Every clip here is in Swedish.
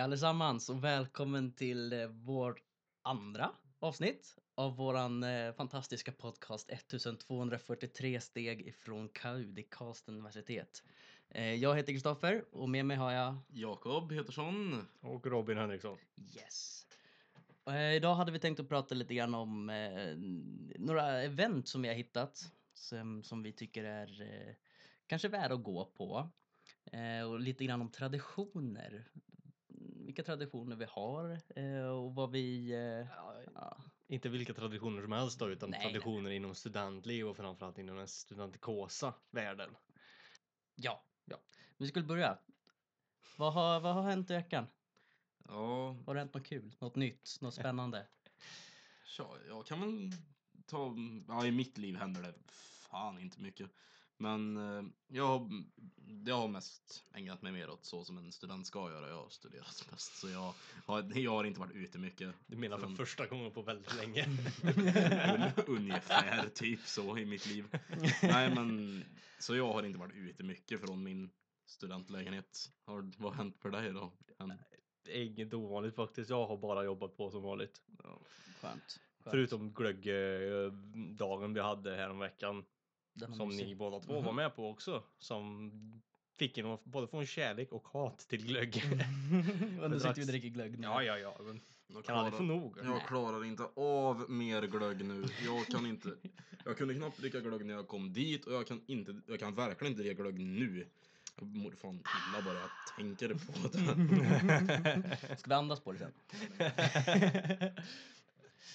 Allesammans och välkommen till eh, vårt andra avsnitt av våran eh, fantastiska podcast 1243 steg ifrån KAUD i Karlstad universitet. Eh, jag heter Kristoffer och med mig har jag Jakob Petersson. Och Robin Henriksson. Yes. Eh, idag hade vi tänkt att prata lite grann om några event som vi har hittat som, som vi tycker är kanske värda att gå på. Och lite grann om traditioner. Vilka traditioner vi har eh, och vad vi... Eh, ja. Inte vilka traditioner som helst då, utan Nej, traditioner inom studentliv och framförallt inom den studentikosa världen. ja, ja. Vi skulle börja. Vad har, vad har hänt i veckan? Ja, Har det hänt något kul? Något nytt? Något spännande? tja, jag kan väl ta... Ja, i mitt liv händer det fan inte mycket. Men eh, jag, har- jag har mest ägnat mig mer åt så som en student ska göra. Jag har studerat mest. Så jag har, jag har inte varit ute mycket. Du menar för Från- första gången på väldigt länge? Un, ungefär typ så i mitt liv. Nej men, så jag har inte varit ute mycket från min studentlägenhet. Har, vad har hänt för dig då? Det är inget ovanligt faktiskt. Jag har bara jobbat på som vanligt. Ja. Skönt. Skönt. Förutom glöggdagen vi hade här om veckan Den som ni båda två Mhm. var med på också. Som fick en att både få en kärlek och hat till glögg. och nu sitter vi och dricker glögg nu. ja, ja, ja. Men Jag kan aldrig få nog. Jag klarar inte av mer glögg nu. Jag kan inte. Jag kunde knappt dricka glögg när jag kom dit och jag kan inte. Jag kan verkligen inte dricka glögg nu. Jag mår fan illa bara jag tänker på det. Ska vi andas på det sen?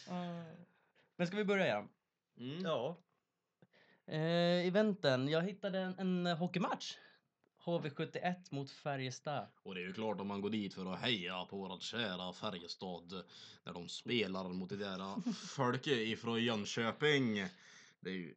Men ska vi börja igen? Mm. Ja, Eh, eventen. Jag hittade en, en hockeymatch. HV71 mot Färjestad. Och det är ju klart om man går dit för att heja på vårat kära Färjestad när de spelar mot det där folket ifrån Jönköping. Det är ju.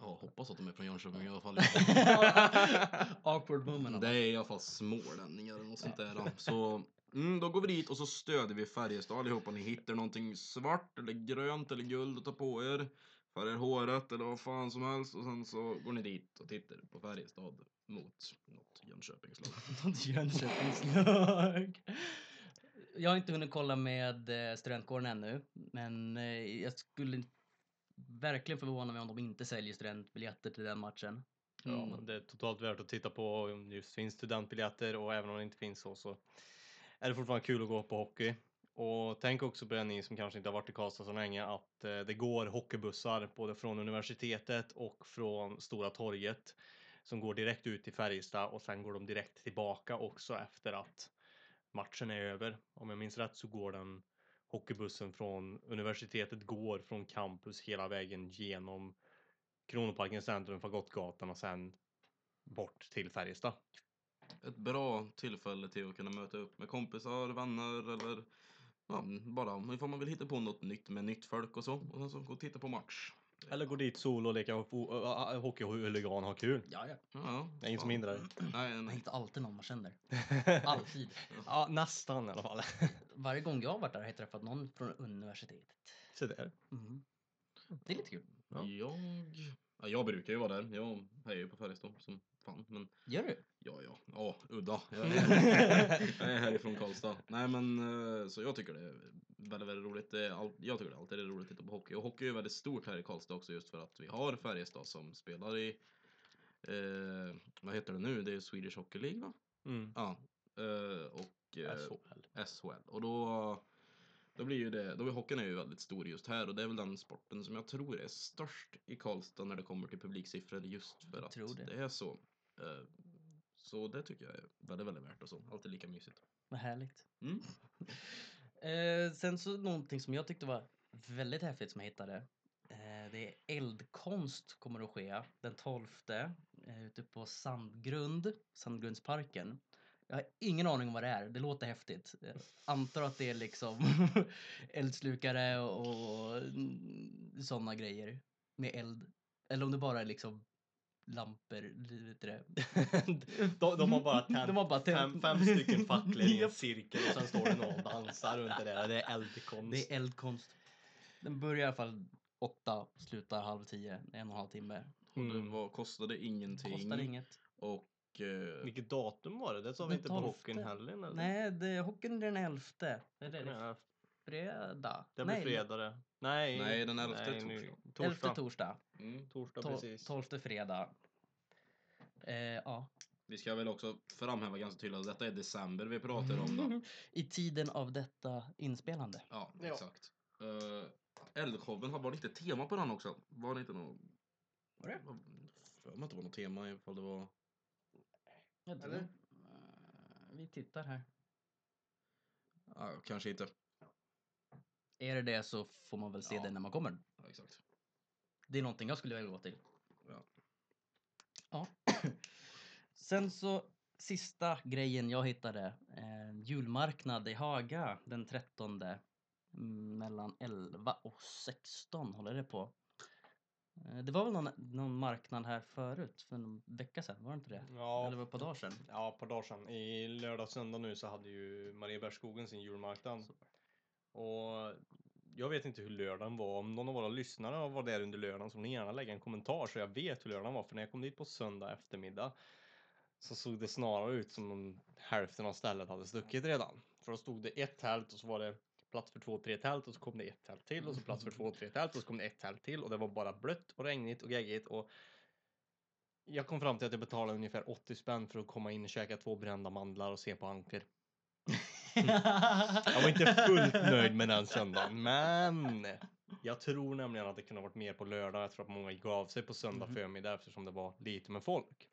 Jag hoppas att de är från Jönköping i alla fall. Awkward moment. Det är i alla fall smålänningar eller något sånt där. då. Så mm, då går vi dit och så stöder vi Färjestad allihopa. Ni hittar någonting svart eller grönt eller guld att ta på er. Färgar håret eller vad fan som helst. Och sen så går ni dit och tittar på Färjestad mot något Jönköpingslag. Något Jönköpingslag. Jag har inte hunnit kolla med eh, studentkåren ännu, men eh, jag skulle verkligen förvåna mig om de inte säljer studentbiljetter till den matchen. Ja, Mm. men det är totalt värt att titta på om det just finns studentbiljetter och även om det inte finns så så är det fortfarande kul att gå på hockey. Och tänk också på det ni som kanske inte har varit i Karlstad så länge att eh, det går hockeybussar både från universitetet och från Stora torget som går direkt ut till Färjestad och sen går de direkt tillbaka också efter att matchen är över. Om jag minns rätt så går den hockeybussen från universitetet går från campus hela vägen genom Kronoparkens centrum, Fagottgatan och sen bort till Färjestad. Ett bra tillfälle till att kunna möta upp med kompisar, vänner eller ja, bara ifall man vill hitta på något nytt med nytt folk och så. Och sen så gå och titta på match. Eller gå dit solo och leka hockeyhuligan och ha kul. Ja, ja. Ja, Det är ingen som hindrar dig. Nej, nej. hittar alltid någon man känner. Alltid. Ja, nästan i alla fall. Varje gång jag har varit där har jag träffat någon från universitetet. Så där. Mm. Det är lite kul. Ja. Jag... Ja, jag brukar ju vara där. Jag hejar ju på Färjestad som fan. Men Gör du? ja, ja. Ja, udda. Jag är, jag är härifrån Karlstad. Nej, men eh, så jag tycker det är väldigt, väldigt roligt. Det är all, jag tycker det alltid är roligt att titta på hockey. Och hockey är väldigt stort här i Karlstad också just för att vi har Färjestad som spelar i eh, vad heter det nu? Det är Swedish Hockey League va? Mm. Ja. Eh, och eh, SHL. SHL. Och då, då blir ju det, då är hockeyn är ju väldigt stor just här och det är väl den sporten som jag tror är störst i Karlstad när det kommer till publiksiffror just för att det. det. är så. Eh, Så det tycker jag är väldigt, väldigt värt och så. Alltid lika mysigt. Vad härligt. Mm. Eh, sen så någonting som jag tyckte var väldigt häftigt som jag hittade. Eh, det är eldkonst kommer att ske den 12 eh, ute på Sandgrund, Sandgrundsparken. Jag har ingen aning om vad det är. Det låter häftigt. Jag antar att det är liksom eldslukare och sådana grejer med eld. Eller om det bara är liksom lampor, du det? de, de har bara tänt De har bara tänt. fem, fem stycken facklor i en cirkel och sen står det någon och dansar runt det där. Det är eldkonst. Det är eldkonst. Den börjar i alla fall åtta, slutar halv tio, en och en halv timme. Det Mm. var, kostade ingenting. Kostar inget. Och och eh, Vilket datum var det? Det sa vi Den inte på 12. hockeyn heller. Eller? Nej, det, hockeyn är den 11. Är det Den det? Fredag? Det blir Nej, fredag det. Nej, Nej, den 11 nej, är nu- torsdag. 11 Torsdag. torsdag. mm. Torsdag, Tol- precis. 12 fredag. Eh, ja. vi ska väl också framhäva ganska tydligt att detta är december vi pratar om då. I tiden av detta inspelande. Ja, Ja. exakt. Uh, Eldshowen har varit lite tema på den också. Var det inte något... Var det? För mig att det var något tema ifall det var... Eller? Eh, Vi tittar här. Ja, kanske inte. Är det det så får man väl se Ja. det när man kommer. Ja, exakt. Det är någonting jag skulle vilja gå till. Ja. Ja. Sen så sista grejen jag hittade. Eh, julmarknad i Haga den 13. mm, Mellan 11 och 16 håller det på. Eh, det var väl någon, någon marknad här förut för en vecka sedan, var det inte det? Ja, Eller var det på dagen sedan? Ja, par dagar sedan. I lördag söndag nu så hade ju Mariebergsskogen sin julmarknad. Och jag vet inte hur lördagen var. Om någon av våra lyssnare var där under lördagen så får ni gärna lägga en kommentar så jag vet hur lördagen var. För när jag kom dit på söndag eftermiddag så såg det snarare ut som om hälften av stället hade stuckit redan. För då stod det ett tält och så var det plats för två, tre tält och så kom det ett tält till och så plats för två, tre tält och så kom det ett tält till och det var bara blött och regnigt och geggigt och jag kom fram till att jag betalade ungefär 80 spänn för att komma in och käka två brända mandlar och se på Anker. Jag var inte fullt nöjd med den söndagen, men jag tror nämligen att det kunde ha varit mer på lördag. Jag tror att många gav sig på söndag Mhm. förmiddag eftersom det var lite med folk.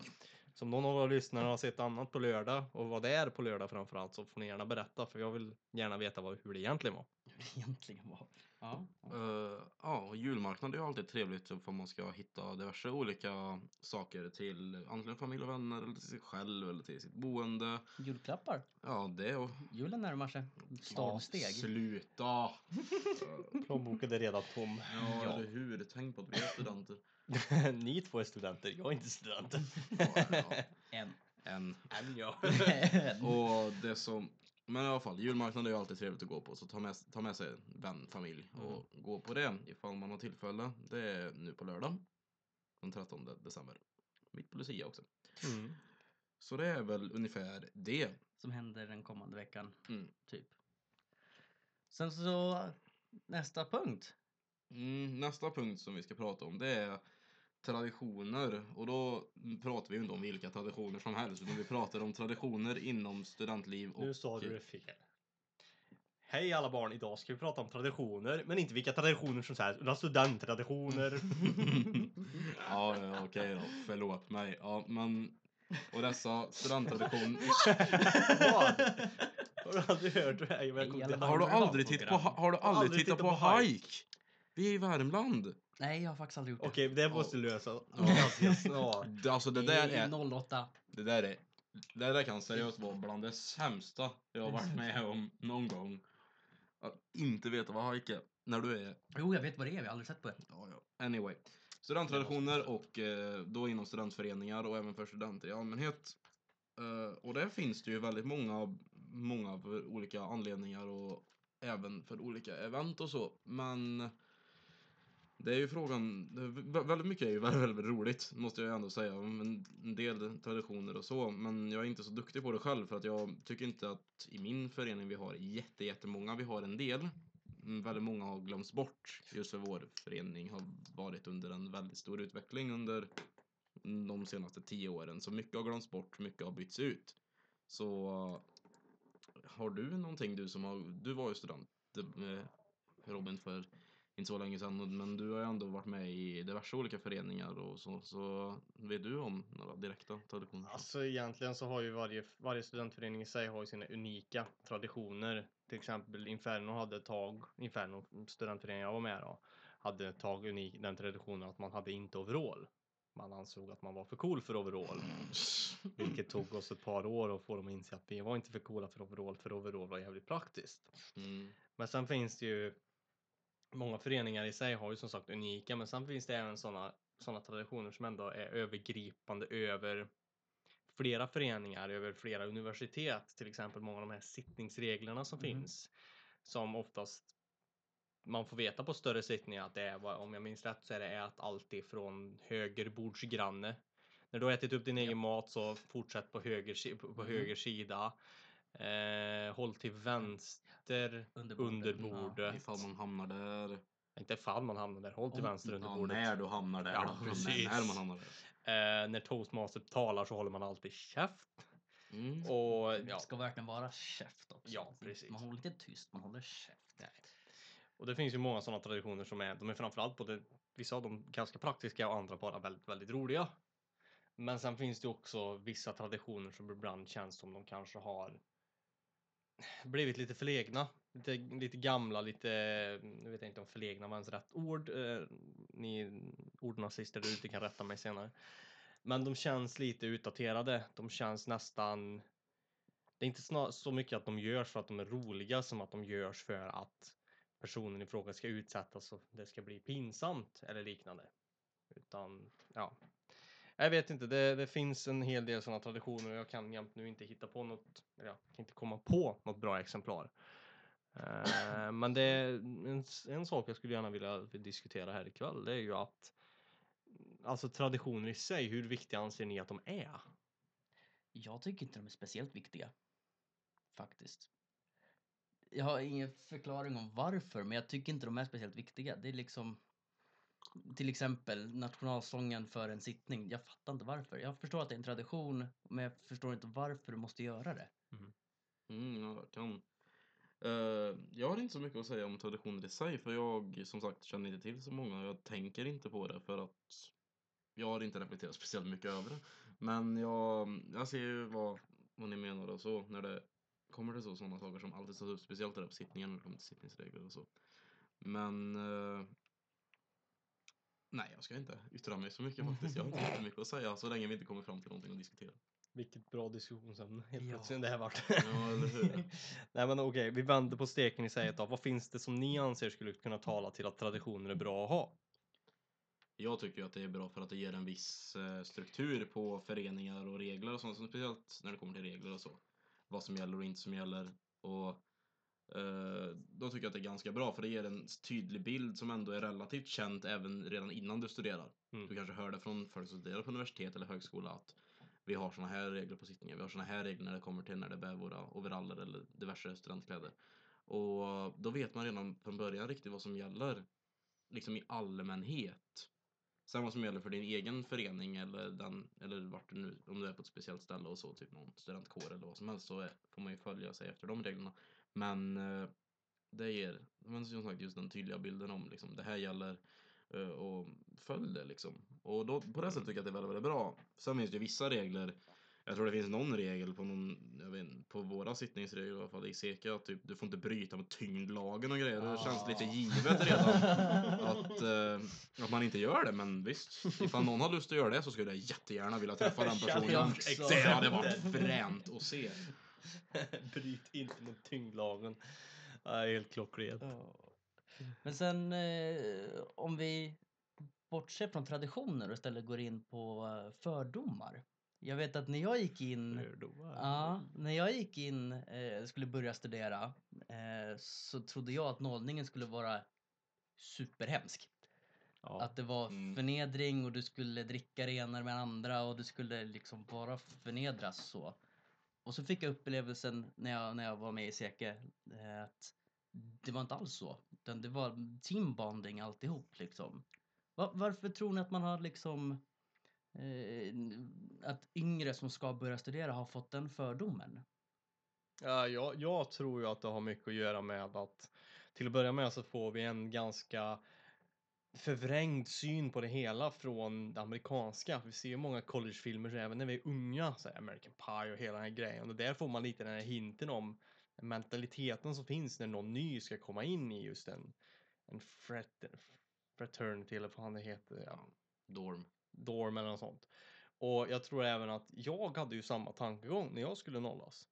Så om någon av våra lyssnare har sett annat på lördag och var där på lördag framförallt så får ni gärna berätta för jag vill gärna veta vad, hur det egentligen var. Hur det egentligen var. Ja. Eh, ja, och julmarknad är ju alltid trevligt för man ska hitta diverse olika saker till antingen familj och vänner eller till sig själv eller till sitt boende. Julklappar. Ja, det och... Julen närmar sig. Stormsteg. Sluta! Eh, Plånboken är redan tom. ja, Ja. eller hur? Tänk på att vi är studenter. Ni två är studenter, jag är inte student. Ja, ja, En. en. Än jag. Och det som... Men i alla fall, julmarknad är ju alltid trevligt att gå på. Så ta med, ta med sig vän, familj och gå på det ifall man har tillfälle. Det är nu på lördag. Den 13 december. Mitt på Lucia också. Mm. Så det är väl ungefär det. Som händer den kommande veckan. Mm. Typ. Sen så nästa punkt. Mm, nästa punkt som vi ska prata om det är traditioner. Och då pratar vi ju inte om vilka traditioner som helst. Utan vi pratar om traditioner inom studentliv och... Nu sa du det fel. Hej alla barn, idag ska vi prata om traditioner, men inte vilka traditioner som sägs, utan studenttraditioner. ja, ja, okej då. Förlåt mig. Ja, men... Och dessa studenttraditioner... Vad? Har du aldrig hört det här? Har du aldrig tittat på, har du aldrig tittat på Hike? Vi är i Värmland. Nej, jag har faktiskt aldrig gjort det. Okej, det måste du lösa ganska snart. Det- Alltså det där är... 08. Det där är... Det där kan seriöst vara bland det sämsta jag har varit med om någon gång. Att inte veta vad hike är. När du är... Jo, jag vet vad det är. Vi har aldrig sett på det. Ja, ja. Anyway. Studenttraditioner och eh, då inom studentföreningar och även för studenter i allmänhet. Eh, och där finns det ju väldigt många, många för olika anledningar och även för olika event och så. Men det är ju frågan, väldigt mycket är ju väldigt, väldigt roligt måste jag ändå säga. En del traditioner och så. Men jag är inte så duktig på det själv för att jag tycker inte att i min förening vi har jätte, jättemånga. Vi har en del. Väldigt många har glömts bort. Just för vår förening har varit under en väldigt stor utveckling under de senaste tio åren. Så mycket har glömts bort, mycket har bytts ut. Så har du någonting du som har, du var ju student eh, Robin för inte så länge sedan men du har ju ändå varit med i diverse olika föreningar och så, så vet du om några direkta traditioner? Alltså egentligen så har ju varje, varje studentförening i sig har sina unika traditioner. Till exempel Inferno hade ett tag, Inferno studentföreningen jag var med då, hade ett tag unik, den traditionen att man hade inte overall. Man ansåg att man var för cool för overall. Vilket tog oss ett par år att få dem att inse att vi var inte för coola för overall, för overall var jävligt praktiskt. Mm. Men sen finns det ju Många föreningar i sig har ju som sagt unika men sen finns det även sådana såna traditioner som ändå är övergripande över flera föreningar, över flera universitet. Till exempel många av de här sittningsreglerna som Mm. finns. Som oftast man får veta på större sittningar att det är, om jag minns rätt så är det att allt ifrån högerbordsgranne När du har ätit upp din egen mat så fortsätt på höger, på Mhm. höger sida. Eh, håll till vänster Under bordet. under Ja. bordet. Ifall man hamnar där. Inte ifall man hamnar där, håll till Om- vänster under Ja, bordet. när du hamnar där. Ja, precis. När man hamnar där. Eh, när toastmaster talar så håller man alltid käft. Mm. Och Det ja, ska verkligen vara käft också. Ja, precis. Man håller inte tyst, man håller käft. Nej. Och det finns ju många sådana traditioner som är, de är framförallt både, vissa av dem ganska praktiska och andra bara väldigt, väldigt roliga. Men sen finns det också vissa traditioner som ibland känns som de kanske har blivit lite förlegna. Lite, lite gamla, lite, nu vet jag inte om förlegna var ens rätt ord. Eh, ni ordnazister där ute kan rätta mig senare. Men de känns lite utdaterade. De känns nästan det är inte snar, så mycket att de görs för att de är roliga som att de görs för att personen i fråga ska utsättas och det ska bli pinsamt eller liknande. Utan, ja. Jag vet inte, det, det finns en hel del sådana traditioner och jag kan jämt nu inte hitta på något, eller jag kan inte komma på något bra exemplar. Eh, men det är en, en sak jag skulle gärna vilja diskutera här ikväll, det är ju att alltså traditioner i sig, hur viktiga anser ni att de är? Jag tycker inte de är speciellt viktiga. Faktiskt. Jag har ingen förklaring om varför, men jag tycker inte de är speciellt viktiga. Det är liksom till exempel nationalsången för en sittning. Jag fattar inte varför. Jag förstår att det är en tradition, men jag förstår inte varför du måste göra det. Mm-hmm. Mm, jag kan. Uh, jag har inte så mycket att säga om traditioner i sig för jag som sagt känner inte till så många. Jag tänker inte på det för att jag har inte reflekterat speciellt mycket över det. Men jag, jag ser ju vad, vad ni menar och så när det kommer till så sådana saker som alltid tas upp, speciellt det där på sittningen när det kommer till sittningsregler och så. Men uh, nej, jag ska inte yttra mig så mycket faktiskt. Jag har inte så mycket att säga så länge vi inte kommer fram till någonting att diskutera. Vilket bra diskussionsämne helt Ja. plötsligt det här vart. Ja, eller hur? Nej men okej, vi vänder på steken i sig då. Vad finns det som ni anser skulle kunna tala till att traditioner är bra att ha? Jag tycker ju att det är bra för att det ger en viss eh, struktur på föreningar och regler och sånt, speciellt när det kommer till regler och så. Vad som gäller och inte som gäller. Och då tycker jag att det är ganska bra för det ger en tydlig bild som ändå är relativt känt även redan innan du studerar. Mm. Du kanske hör det från folk som studerar på universitet eller högskola att vi har såna här regler på sittningar, vi har såna här regler när det kommer till när det bär våra overaller eller diverse studentkläder. Och då vet man redan från början riktigt vad som gäller, liksom i allmänhet. Sen vad som gäller för din egen förening eller, den, eller vart du nu, om du är på ett speciellt ställe och så, typ någon studentkår eller vad som helst, så är, får man ju följa sig efter de reglerna. Men eh, det ger, men som sagt, just den tydliga bilden om liksom, det här gäller eh, och följ det liksom. Och då, på det sättet tycker jag att det är väldigt, väldigt bra. Sen finns det ju vissa regler. Jag tror det finns någon regel på någon, jag vet inte, på våra sittningsregler i alla fall i Seka, typ du får inte bryta mot tyngdlagen och grejer. Det känns lite givet redan att, eh, att man inte gör det. Men visst, ifall någon har lust att göra det så skulle jag jättegärna vilja träffa den personen. Det hade varit fränt att se. Bryt inte mot tyngdlagen. Ja, helt klockrent. Ja. Men sen eh, om vi bortser från traditioner och istället går in på eh, fördomar. Jag vet att när jag gick in Fördomar. Ja, när jag gick in eh, skulle börja studera eh, så trodde jag att nollningen skulle vara superhemsk. Ja. Att det var Mm. förnedring och du skulle dricka det ena med andra och du skulle liksom bara förnedras så. Och så fick jag upplevelsen när jag, när jag var med i Seke eh, att det var inte alls så. Utan det var teambonding alltihop liksom. Varför tror ni att man har liksom eh, att yngre som ska börja studera har fått den fördomen? Ja, jag, jag tror ju att det har mycket att göra med att till att börja med så får vi en ganska förvrängd syn på det hela från det amerikanska. Vi ser ju många collegefilmer så även när vi är unga, så American Pie och hela den här grejen. Och där får man lite den här hinten om mentaliteten som finns när någon ny ska komma in i just en, en frat, fraternity eller vad fan det heter. Ja Dorm. dorm eller något sånt. Och jag tror även att jag hade ju samma tankegång när jag skulle nollas.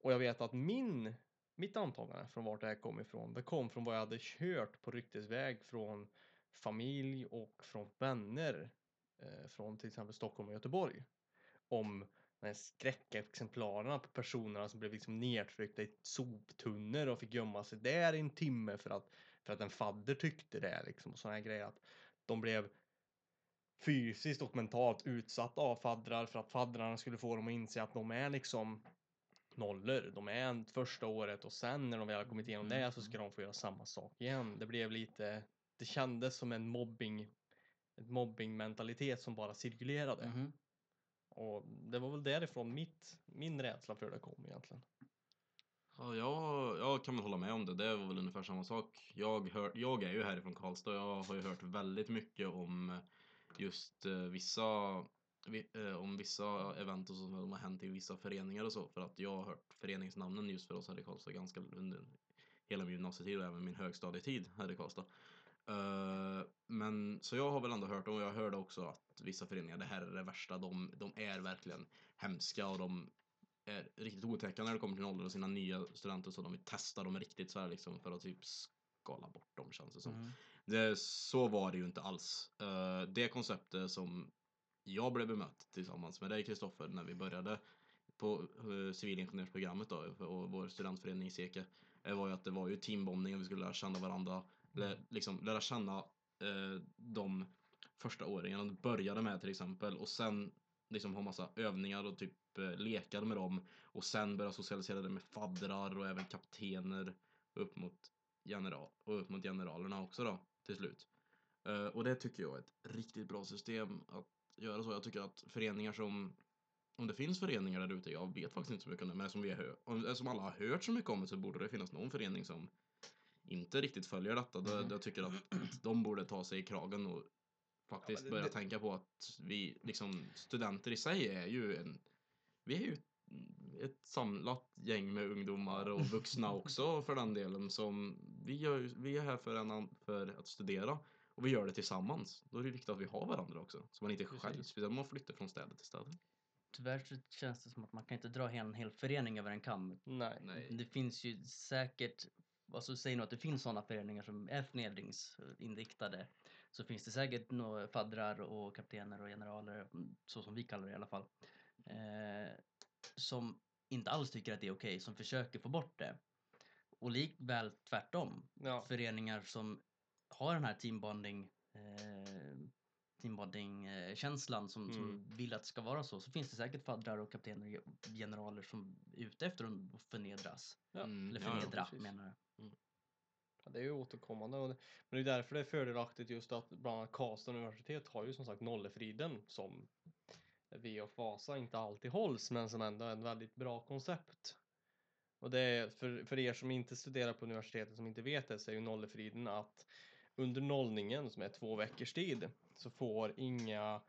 Och jag vet att min, mitt antagande från vart det här kom ifrån, det kom från vad jag hade kört på ryktesväg från familj och från vänner eh, från till exempel Stockholm och Göteborg. Om de här skräckexemplarerna på personerna som blev liksom nedtryckta i soptunnor och fick gömma sig där i en timme för att, för att en fadder tyckte det liksom och sådana grejer. Att de blev fysiskt och mentalt utsatta av faddrar för att faddrarna skulle få dem att inse att de är liksom nollor. De är första året och sen när de väl har kommit igenom det så ska de få göra samma sak igen. Det blev lite, det kändes som en mobbing, ett mobbingmentalitet som bara cirkulerade. Mhm. Och det var väl därifrån mitt, min rädsla för det kom egentligen. Ja, jag, jag kan väl hålla med om det. Det var väl ungefär samma sak. Jag, hör, jag är ju härifrån Karlstad och jag har ju hört väldigt mycket om just eh, vissa vi, eh, om vissa event och så som har hänt i vissa föreningar och så. För att jag har hört föreningsnamnen just för oss här i Karlstad ganska under hela min gymnasietid och även min högstadietid här i Karlstad. Eh, men så jag har väl ändå hört och jag hörde också att vissa föreningar, det här är det värsta, de, de är verkligen hemska och de är riktigt otäcka när det kommer till ålder och sina nya studenter så de vill testa dem riktigt så här liksom för att typ skala bort dem känns det som. Mhm. Det, så var det ju inte alls. Eh, det konceptet som jag blev bemött tillsammans med dig Kristoffer när vi började på uh, civilingenjörsprogrammet då och vår studentförening i Seke var ju att det var ju teambonding och vi skulle lära känna varandra. Lä, liksom, lära känna eh, de första åringarna började med till exempel och sen liksom ha massa övningar och typ eh, lekar med dem och sen börja socialisera det med faddrar och även kaptener upp mot general och upp mot generalerna också då till slut. Uh, och det tycker jag är ett riktigt bra system att göra så. Jag tycker att föreningar som om det finns föreningar där ute, jag vet faktiskt inte så mycket om det, men som, vi har om, som alla har hört så mycket om det så borde det finnas någon förening som inte riktigt följer detta. Då, Mhm. Jag tycker att de borde ta sig i kragen och faktiskt det- börja det- tänka på att vi, liksom studenter i sig är ju en, vi är ju ett samlat gäng med ungdomar och vuxna också för den delen som vi, gör, vi är här för, en, för att studera och vi gör det tillsammans. Då är det viktigt att vi har varandra också. Så man inte Precis. själv, speciellt om man flyttar från städer till städer. Tyvärr så känns det som att man kan inte dra en hel förening över en kam. Nej. Nej. Det finns ju säkert, alltså säg nu att det finns sådana föreningar som är förnedringsinriktade. Så finns det säkert några faddrar och kaptener och generaler, så som vi kallar det i alla fall. Eh, som inte alls tycker att det är okej, som försöker få bort det. Och likväl tvärtom. Ja. Föreningar som har den här teambonding eh, teambonding-känslan som, som Mm. vill att det ska vara så. Så finns det säkert faddrar och kaptener och generaler som är ute efter att förnedras. Ja. Mm, Eller ja, ja, förnedra precis. menar jag. Ja, det är ju återkommande. Och det, men det är därför det är fördelaktigt just att bland annat Karlstad universitet har ju som sagt Nollefriden som VF Vasa inte alltid hålls men som ändå är ett väldigt bra koncept. Och det är för, för er som inte studerar på universitetet som inte vet det så är ju Nollefriden att under nollningen som är två veckors tid så får inga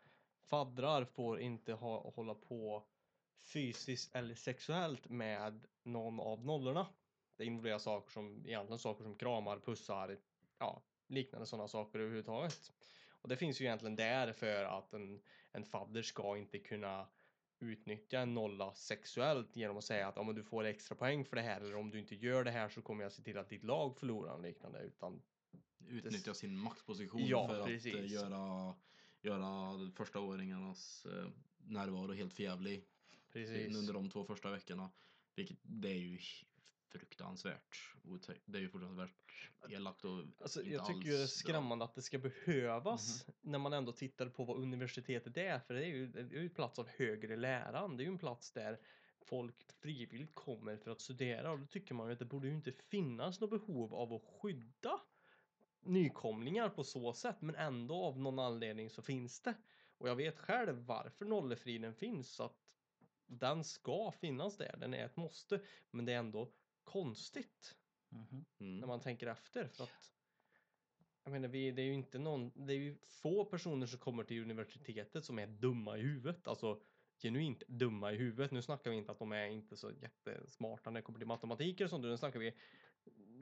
faddrar får inte ha, hålla på fysiskt eller sexuellt med någon av nollorna. Det involverar saker som egentligen saker som kramar, pussar, ja, liknande sådana saker överhuvudtaget. Och det finns ju egentligen där för att en, en fadder ska inte kunna utnyttja en nolla sexuellt genom att säga att ja, du får extra poäng för det här eller om du inte gör det här så kommer jag se till att ditt lag förlorar och liknande utan Utnyttja sin maktposition Ja, för att precis. eh, göra, göra första åringarnas eh, närvaro helt förjävlig precis. under de två första veckorna. Vilket det är ju fruktansvärt otäckt. Det är ju fruktansvärt elakt och Alltså, inte jag tycker alls ju det är skrämmande att det ska behövas när man ändå tittar på vad universitetet är. För det är ju, det är ju en plats av högre läran. Det är ju en plats där folk frivilligt kommer för att studera och då tycker man ju att det borde ju inte finnas något behov av att skydda nykomlingar på så sätt men ändå av någon anledning så finns det. Och jag vet själv varför nollefriden finns så att den ska finnas där, den är ett måste men det är ändå konstigt. Mm. när man tänker efter. För att, jag menar, vi, det är ju inte någon, det är ju få personer som kommer till universitetet som är dumma i huvudet. Alltså genuint dumma i huvudet. Nu snackar vi inte att de är inte så jättesmarta när det kommer till matematik och sånt. Nu snackar vi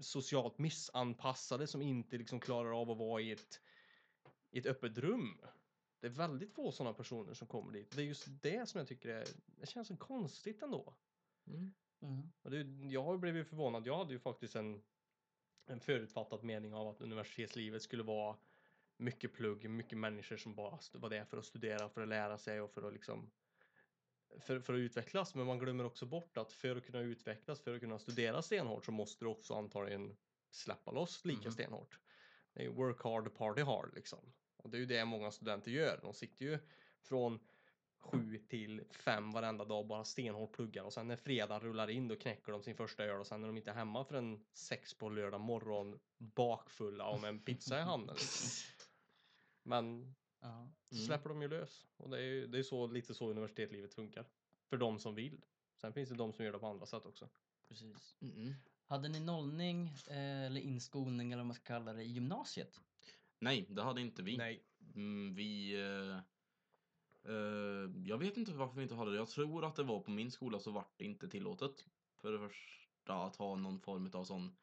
socialt missanpassade som inte liksom klarar av att vara i ett, i ett öppet rum. Det är väldigt få sådana personer som kommer dit. Det är just det som jag tycker är, det känns så konstigt ändå. Mm. Mhm. Och det, jag har blivit förvånad. Jag hade ju faktiskt en, en förutfattad mening av att universitetslivet skulle vara mycket plugg, mycket människor som bara var där för att studera, för att lära sig och för att liksom för, för att utvecklas. Men man glömmer också bort att för att kunna utvecklas, för att kunna studera stenhårt så måste du också antagligen släppa loss lika Mhm. stenhårt. Det är work hard, party hard liksom. Och det är ju det många studenter gör. De sitter ju från sju till fem varenda dag bara stenhårt pluggar och sen när fredagen rullar in då knäcker de sin första öl och sen är de inte hemma förrän sex på lördag morgon bakfulla och med en pizza i handen. Liksom. Men Ja. så Mm. släpper de ju lös. Och det är ju det är så, lite så universitetslivet funkar. För de som vill. Sen finns det de som gör det på andra sätt också. Precis. Mm. Hade ni nollning eh, eller inskolning eller vad man ska kalla det i gymnasiet? Nej, det hade inte vi. Nej. Mm, vi... eh, eh, jag vet inte varför vi inte hade det. Jag tror att det var på min skola så vart det inte tillåtet. För det första att ha någon form av sån...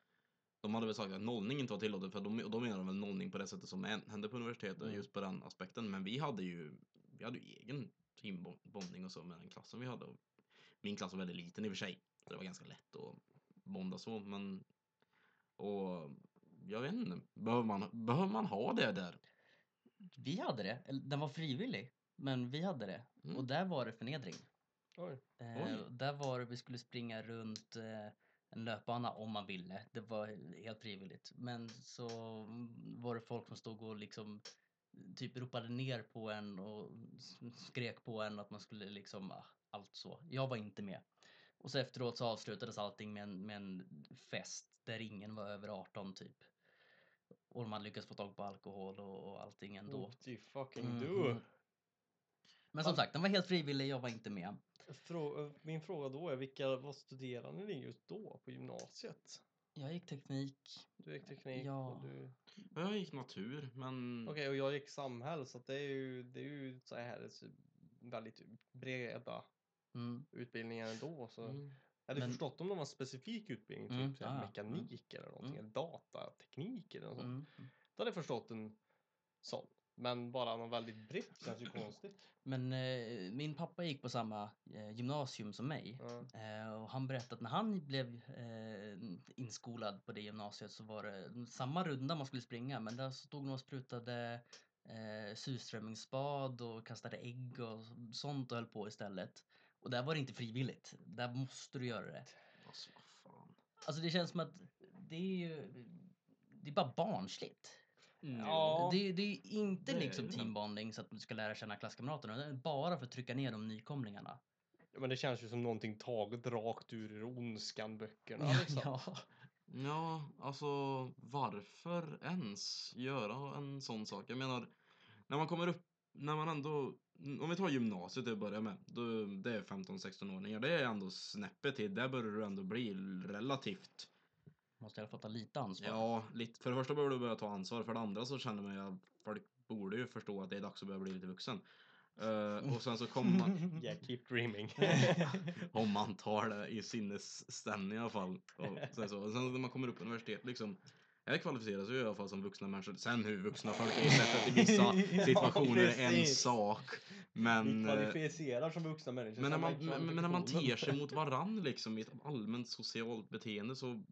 De hade väl sagt att nollning inte var tillåtet för de, och då menar de väl nollning på det sättet som än- hände på universitetet Mm. just på den aspekten. Men vi hade ju, vi hade ju egen teambonding och så med den klassen vi hade. Och min klass var väldigt liten i och för sig. Så det var ganska lätt att bonda så men... Och jag vet inte, behöver man, behöver man ha det där? Vi hade det. Den var frivillig. Men vi hade det. Mm. Och där var det förnedring. Oj. Eh, Oj. där var det, vi skulle springa runt eh, en löpbana om man ville. Det var helt frivilligt. Men så var det folk som stod och liksom typ ropade ner på en och skrek på en att man skulle liksom ah, allt så. Jag var inte med. Och så efteråt så avslutades allting med en, med en fest där ingen var över 18 typ. Och man lyckades få tag på alkohol och, och allting ändå. You fucking Mm, do? mm. Men som sagt, den var helt frivillig, jag var inte med. Min fråga då är vilka, vad studerade ni just då på gymnasiet? Jag gick teknik. Du gick teknik Ja. och du... Jag gick natur, men... Okej, och jag gick samhäll så det är ju, det är ju så här väldigt breda Mm. utbildningar ändå. Så Mm. jag hade Men- förstått om det var en specifik utbildning, typ Mm, ja, ja. mekanik eller någonting, Mm. eller datateknik eller något sånt. Mm. Då hade jag förstått en sån. Men bara något väldigt brett känns ju konstigt. Men eh, min pappa gick på samma eh, gymnasium som mig. Ja. Eh, och han berättade att när han blev eh, inskolad på det gymnasiet så var det samma runda man skulle springa men där stod de och sprutade eh, surströmmingsspad och kastade ägg och sånt och höll på istället. Och där var det inte frivilligt. Där måste du göra det. Alltså, vad fan. Alltså det känns som att det är ju det är bara barnsligt. Ja. Det, det är inte det är liksom det. teambonding så att du ska lära känna klasskamraterna. Det är bara för att trycka ner de nykomlingarna. Ja, Men det känns ju som någonting taget rakt ur ondskan-böckerna. Liksom. ja. Ja, alltså varför ens göra en sån sak? Jag menar, när man kommer upp, när man ändå, om vi tar gymnasiet till att börja med, då, det är 15-16-åringar, det är ändå snäppet till, där börjar du ändå bli relativt Måste i alla fall ta lite ansvar. Ja, lite, för det första behöver du börja ta ansvar. För det andra så känner man ju att folk borde ju förstå att det är dags att börja bli lite vuxen. Eh, och sen så kommer man, Yeah, keep dreaming. om man tar det i sinnesstämning i alla fall. Och sen, så, och sen när man kommer upp på universitet liksom. Här kvalificeras ju i alla fall som vuxna människor. Sen hur vuxna folk är sett i vissa Ja, situationer är en sak. Men, Vi eh, kvalificerar som vuxna människor. men när, man, men, men när man ter sig mot varann liksom i ett allmänt socialt beteende så,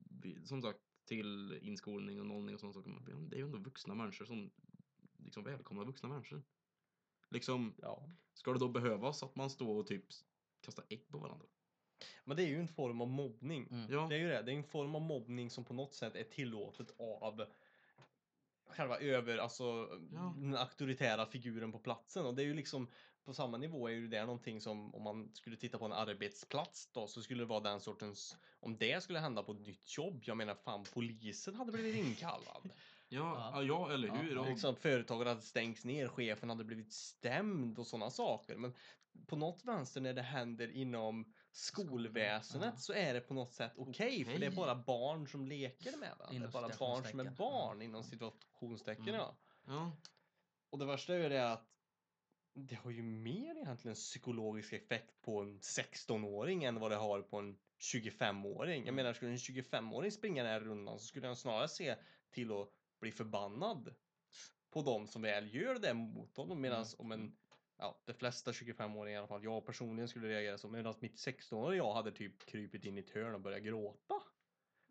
som sagt, till inskolning och nollning och sånt saker. Det är ju ändå vuxna människor som liksom välkomnar vuxna människor. Liksom, Ja. ska det då behövas att man står och typ kastar ägg på varandra? Men det är ju en form av mobbning. Mm. Ja, Det är ju det. Det är en form av mobbning som på något sätt är tillåtet av själva över, alltså Ja. den auktoritära figuren på platsen. Och det är ju liksom på samma nivå är ju det någonting som om man skulle titta på en arbetsplats då så skulle det vara den sortens, om det skulle hända på ett nytt jobb, jag menar fan polisen hade blivit inkallad. ja, Ja. ja, eller hur? ja. Och, Liksom, företaget hade stängts ner, chefen hade blivit stämd och sådana saker. Men på något vänster när det händer inom skolväsendet Ja. så är det på något sätt okej för det är bara barn som leker med varandra. Det är bara barn som är barn inom situationstecken. Mm. Ja. Och det värsta är ju det att det har ju mer egentligen psykologisk effekt på en 16-åring än vad det har på en 25-åring. Jag Mm. menar, skulle en 25-åring springa den här rundan så skulle han snarare se till att bli förbannad på de som väl gör det mot honom. Medan Mm. om en, ja, de flesta 25-åringar i alla fall, jag personligen skulle reagera så. Medan mitt 16-åriga jag hade typ krypit in i ett hörn och börjat gråta.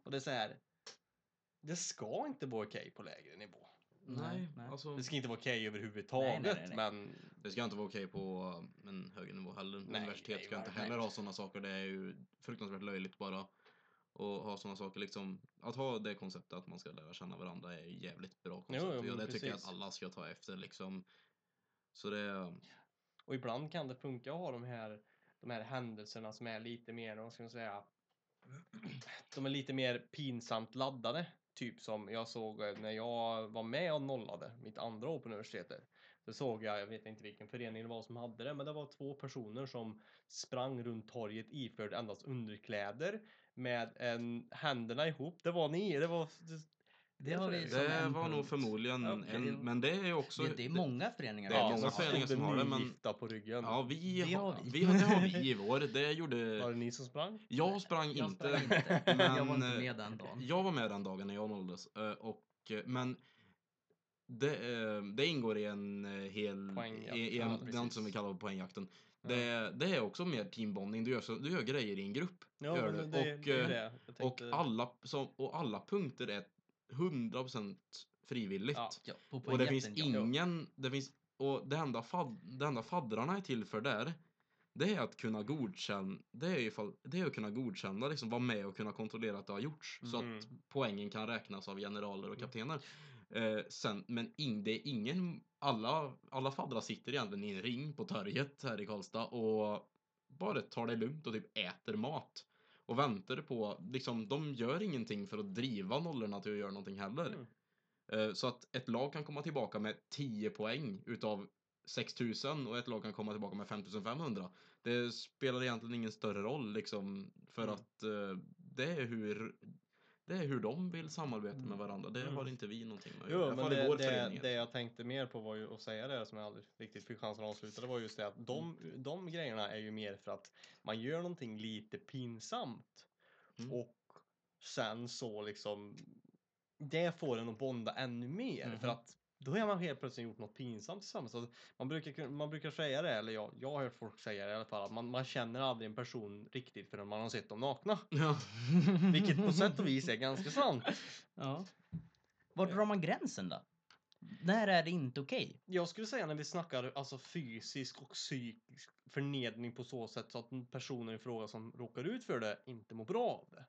Och det är så här. Det ska inte vara okej på lägre nivå. nej, nej. alltså. Det ska inte vara okej överhuvudtaget, Nej, nej, nej, nej. men Det ska inte vara okej på en högre nivå heller. Nej, Universitet ska inte nej. heller ha sådana saker. Det är ju fruktansvärt löjligt bara. och ha sådana saker liksom. Att ha det konceptet att man ska lära känna varandra är ju jävligt bra koncept. jo, och men det tycker jag precis. att alla ska ta efter liksom. Så det, Och ibland kan det funka att ha de här, de här händelserna som är lite mer, vad ska man säga, de är lite mer pinsamt laddade. Typ som jag såg eh, när jag var med och nollade mitt andra år på universitetet. Då såg jag, jag vet inte vilken förening det var som hade det, men det var två personer som sprang runt torget iförd endast underkläder med en, händerna ihop. Det var ni, det var... Det har vi som det en var nog förmodligen Okej. en, men det är ju också. Det, det är många föreningar. Det är många föreningar som har det, men- på ryggen. Ja, vi, Det har, har vi. vi. Det har vi i vår. Det gjorde... Var det ni som sprang? Jag sprang Jag inte. sprang inte. men, jag var inte eh, med den dagen. Jag var med den dagen när jag nollades. eh, Och, eh, men det, eh, det ingår i en eh, hel... Poängjakt, I, ja, en, precis. den som vi kallar poängjakten. Ja. Det, det är också mer teambonding. Du gör, så, du gör grejer i en grupp. Ja, gör det, eh, alla, som, och alla punkter är 100% frivilligt. Ja. Ja, Och det finns ingen, det finns, och det enda, fad, det enda faddrarna är till för där, det är att kunna godkänna, det är, ifall, det är att kunna godkänna, liksom vara med och kunna kontrollera att det har gjorts. Så Mm. att poängen kan räknas av generaler och kaptener. Eh, sen, men in, det är ingen, alla, alla faddrar sitter egentligen i en ring på torget här i Karlstad och bara tar det lugnt och typ äter mat. Och väntar på, liksom, de gör ingenting för att driva nollorna till att göra någonting heller. Mm. Eh, Så att ett lag kan komma tillbaka med 10 poäng utav 6000 och ett lag kan komma tillbaka med 5500. Det spelar egentligen ingen större roll liksom för Mm. att eh, det är hur det är hur de vill samarbeta med varandra. Det Mm. har inte vi någonting med. I Jo, alla i det, vår det, förening. det jag tänkte mer på var ju att säga det som jag aldrig riktigt fick chansen att avsluta. Det var just det att de, de grejerna är ju mer för att man gör någonting lite pinsamt. Mm. Och sen så liksom det får en att bonda ännu mer för Mhm. att då har man helt plötsligt gjort något pinsamt tillsammans. Så man, brukar, man brukar säga det, eller jag, jag har hört folk säga det i alla fall, att man, man känner aldrig en person riktigt förrän man har sett dem nakna. Ja. Vilket på sätt och vis är ganska sant. Ja. Var drar man gränsen då? När är det inte okej? Jag skulle säga när vi snackar alltså fysisk och psykisk förnedring på så sätt så att en personen i fråga som råkar ut för det inte mår bra av det.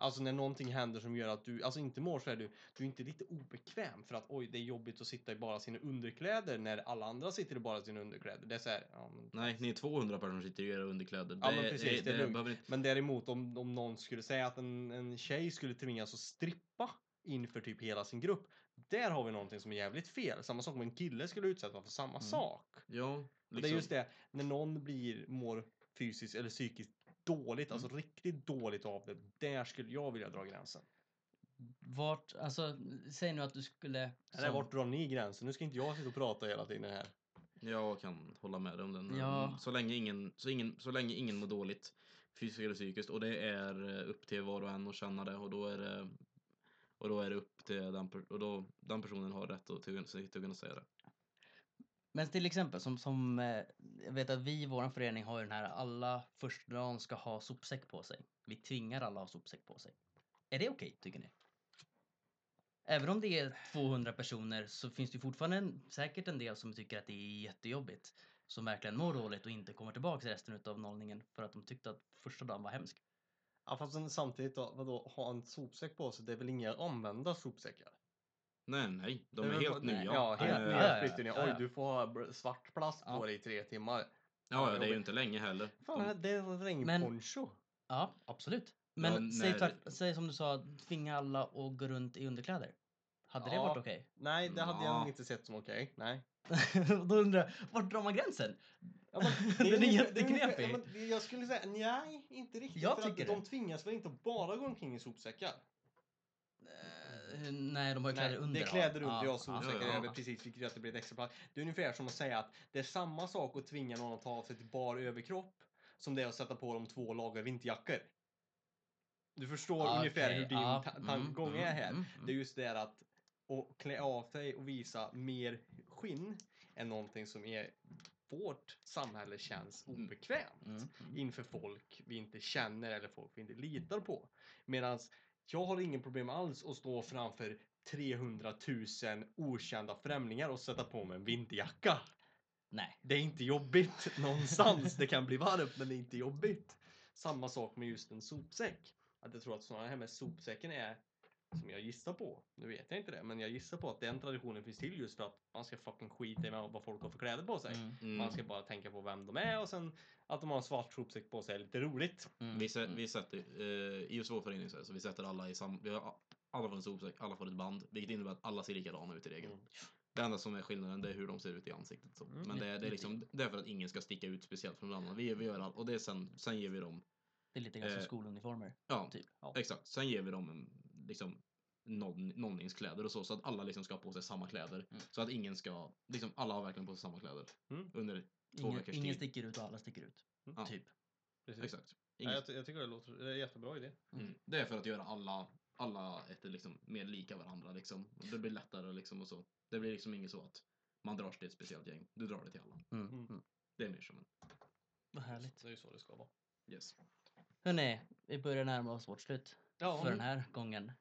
Alltså när någonting händer som gör att du, alltså inte mår så är du, du är inte lite obekväm för att oj det är jobbigt att sitta i bara sina underkläder när alla andra sitter i bara sina underkläder. Det är så här, ja, men, Nej, ni är 200 personer som sitter i era underkläder. Ja, men precis, det är lugnt. behöver. Men däremot om, om någon skulle säga att en, en tjej skulle tvingas att strippa inför typ hela sin grupp. Där har vi någonting som är jävligt fel. Samma sak om en kille skulle utsättas för samma Mm. sak. Ja, Och liksom. Det är just det, när någon blir, mår fysiskt eller psykiskt dåligt, alltså riktigt dåligt av det, där skulle jag vilja dra gränsen. Vart, alltså, säg nu att du skulle... Eller som- vart drar ni gränsen? Nu ska inte jag sitta och prata hela tiden här. Jag kan hålla med dig om den. Ja. Så, länge ingen, så, ingen, så länge ingen mår dåligt fysiskt eller psykiskt och det är eh, upp till var och en att känna det och då är det och då är det upp till den, och då, den personen har rätt att, till, till att kunna säga det. Men till exempel som, som eh, jag vet att vi i vår förening har ju den här alla första dagen ska ha sopsäck på sig. Vi tvingar alla att ha sopsäck på sig. Är det okej tycker ni? Även om det är 200 personer så finns det ju fortfarande en, säkert en del som tycker att det är jättejobbigt. Som verkligen mår dåligt och inte kommer tillbaka resten av nollningen för att de tyckte att första dagen var hemsk. Ja, fast samtidigt då, vadå, ha en sopsäck på sig, det är väl inga omvända sopsäckar? Nej, nej, de är helt nya. Ja, helt Eh, nya, Oj, du får ha svart plast på dig i tre timmar. Ja, ja, det är ju inte länge heller. Fan, De, det är en regnponcho. Ja, absolut. Men Ja, säg, när- tvärt, säg som du sa, tvinga alla att gå runt i underkläder. Hade det varit okej? Nej, det hade jag inte sett som okej. Nej. Då undrar jag, vart drar man gränsen? Ja, men Den är jätteknepig. Ja, men det- jag skulle säga nej, inte riktigt. Jag för tycker att de tvingas väl inte bara gå omkring i sopsäckar? Nej, de har ju kläder Nej, under. det är kläder under, Ja, ja, sopsäckar ja, är ja. väl precis, vilket gör att det blir ett extra plats. Det är ungefär som att säga att det är samma sak att tvinga någon att ta av sig till bar överkropp som det är att sätta på dem två lager vinterjackor. Du förstår Okej, ungefär hur din ja, ta- mm, tankegång är här. mm, Det är just det att och klä av sig och visa mer skinn är någonting som är vårt samhälle känns Mm. obekvämt Mm, mm. inför folk vi inte känner eller folk vi inte litar på. Medan jag har ingen problem alls att stå framför 300 000 okända främlingar och sätta på mig en vinterjacka. Nej. Det är inte jobbigt någonstans. Det kan bli varmt men det är inte jobbigt. Samma sak med just en sopsäck. att jag tror att sådana här med sopsäcken är, som jag gissar på, nu vet jag inte det, men jag gissar på att den traditionen finns till just för att man ska fucking skita i vad folk har för kläder på sig. Mm. Mm. Man ska bara tänka på vem de är och sen att de har en svart sopsäck på sig är lite roligt. Mm. Vi, sä- mm. vi sätter, eh, i just vår förening så, vi sätter alla i sam, vi har alla får en sopsäck, alla får ett band, vilket innebär att alla ser likadana ut i regel. Mm. Det enda som är skillnaden det är hur de ser ut i ansiktet. Så. Mm. Men det, är- det är liksom, det är för att ingen ska sticka ut speciellt från den andra. Vi, vi gör allt, och det är sen, sen ger vi dem, Det är lite grann som Eh, skoluniformer. ja, Typ. Ja. exakt, sen ger vi dem en, liksom någon, nollningskläder och så, så att alla liksom ska ha på sig samma kläder. Mm. Så att ingen ska, liksom alla har verkligen på sig samma kläder. Mm. Under, Två Ingen, veckors ingen tid. sticker ut och alla sticker ut. Mm. Ja. Typ. Precis. exakt. Ja, Ingen, jag, ty- jag tycker det låter, det är en jättebra idé. mm. Det är för att göra alla, alla ett, liksom, mer lika varandra liksom. Det blir lättare liksom och så. Det blir liksom inget så att man drar sig till ett speciellt gäng. Du drar det till alla. Mm. Mm. Mm. Det är mer som en, Vad härligt. Det är ju så det ska vara. yes. Hörni, vi börjar närma oss vårt slut Ja, för den här gången.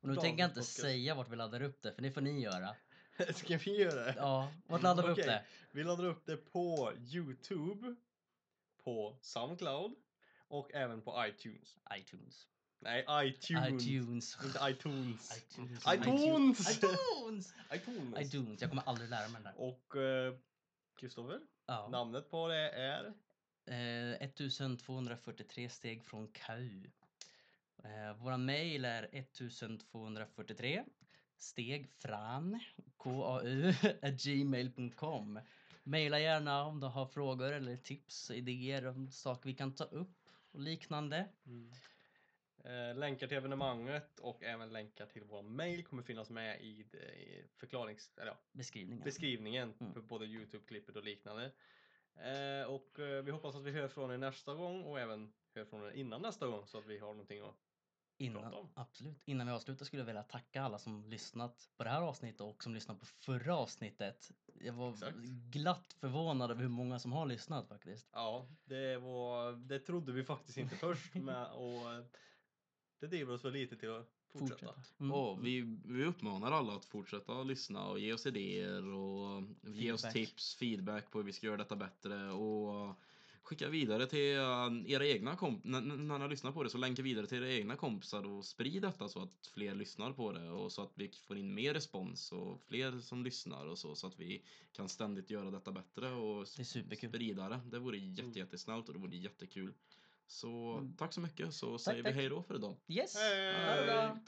Och nu tänker jag inte podcast. säga vart vi laddar upp det, för det får ni göra. Ska vi göra det? Ja, vart laddar vi upp det? Vi laddar upp det på Youtube, på Soundcloud och även på iTunes. iTunes. Nej, iTunes. iTunes. Inte iTunes. iTunes. iTunes! iTunes! iTunes! iTunes. Jag kommer aldrig lära mig den där. Och eh, Kristoffer, Ja. namnet på det är? Eh, 1243 steg från KU. Eh, våran mail är 1243 steg fran kau gmail.com. Maila gärna om du har frågor eller tips, idéer om saker vi kan ta upp och liknande. Eh, länkar till evenemanget och även länkar till vår mail kommer finnas med i, i förklarings, eller ja, Beskrivningen. beskrivningen Mm. för både Youtube-klippet och liknande. Eh, och eh, vi hoppas att vi hör från er nästa gång och även hör från er innan nästa gång så att vi har någonting att Innan, absolut. Innan vi avslutar skulle jag vilja tacka alla som lyssnat på det här avsnittet och som lyssnat på förra avsnittet. Jag var Exakt. glatt förvånad över hur många som har lyssnat faktiskt. Ja, det, var, det trodde vi faktiskt inte först med och det driver oss väl lite till att fortsätta. Mm. Och vi, vi uppmanar alla att fortsätta lyssna och ge oss idéer och ge oss Feedback. tips, feedback på hur vi ska göra detta bättre och skicka vidare till eh, era egna kompisar. När, när ni lyssnar på det så länka vidare till era egna kompisar och sprid detta så att fler lyssnar på det och så att vi får in mer respons och fler som lyssnar och så så att vi kan ständigt göra detta bättre och Det är superkul. sprida det. Det vore jätte, Mm. jättesnällt och det vore jättekul. Så Mm. tack så mycket så säger tack. vi hej då för idag. Yes! Hej! Bra!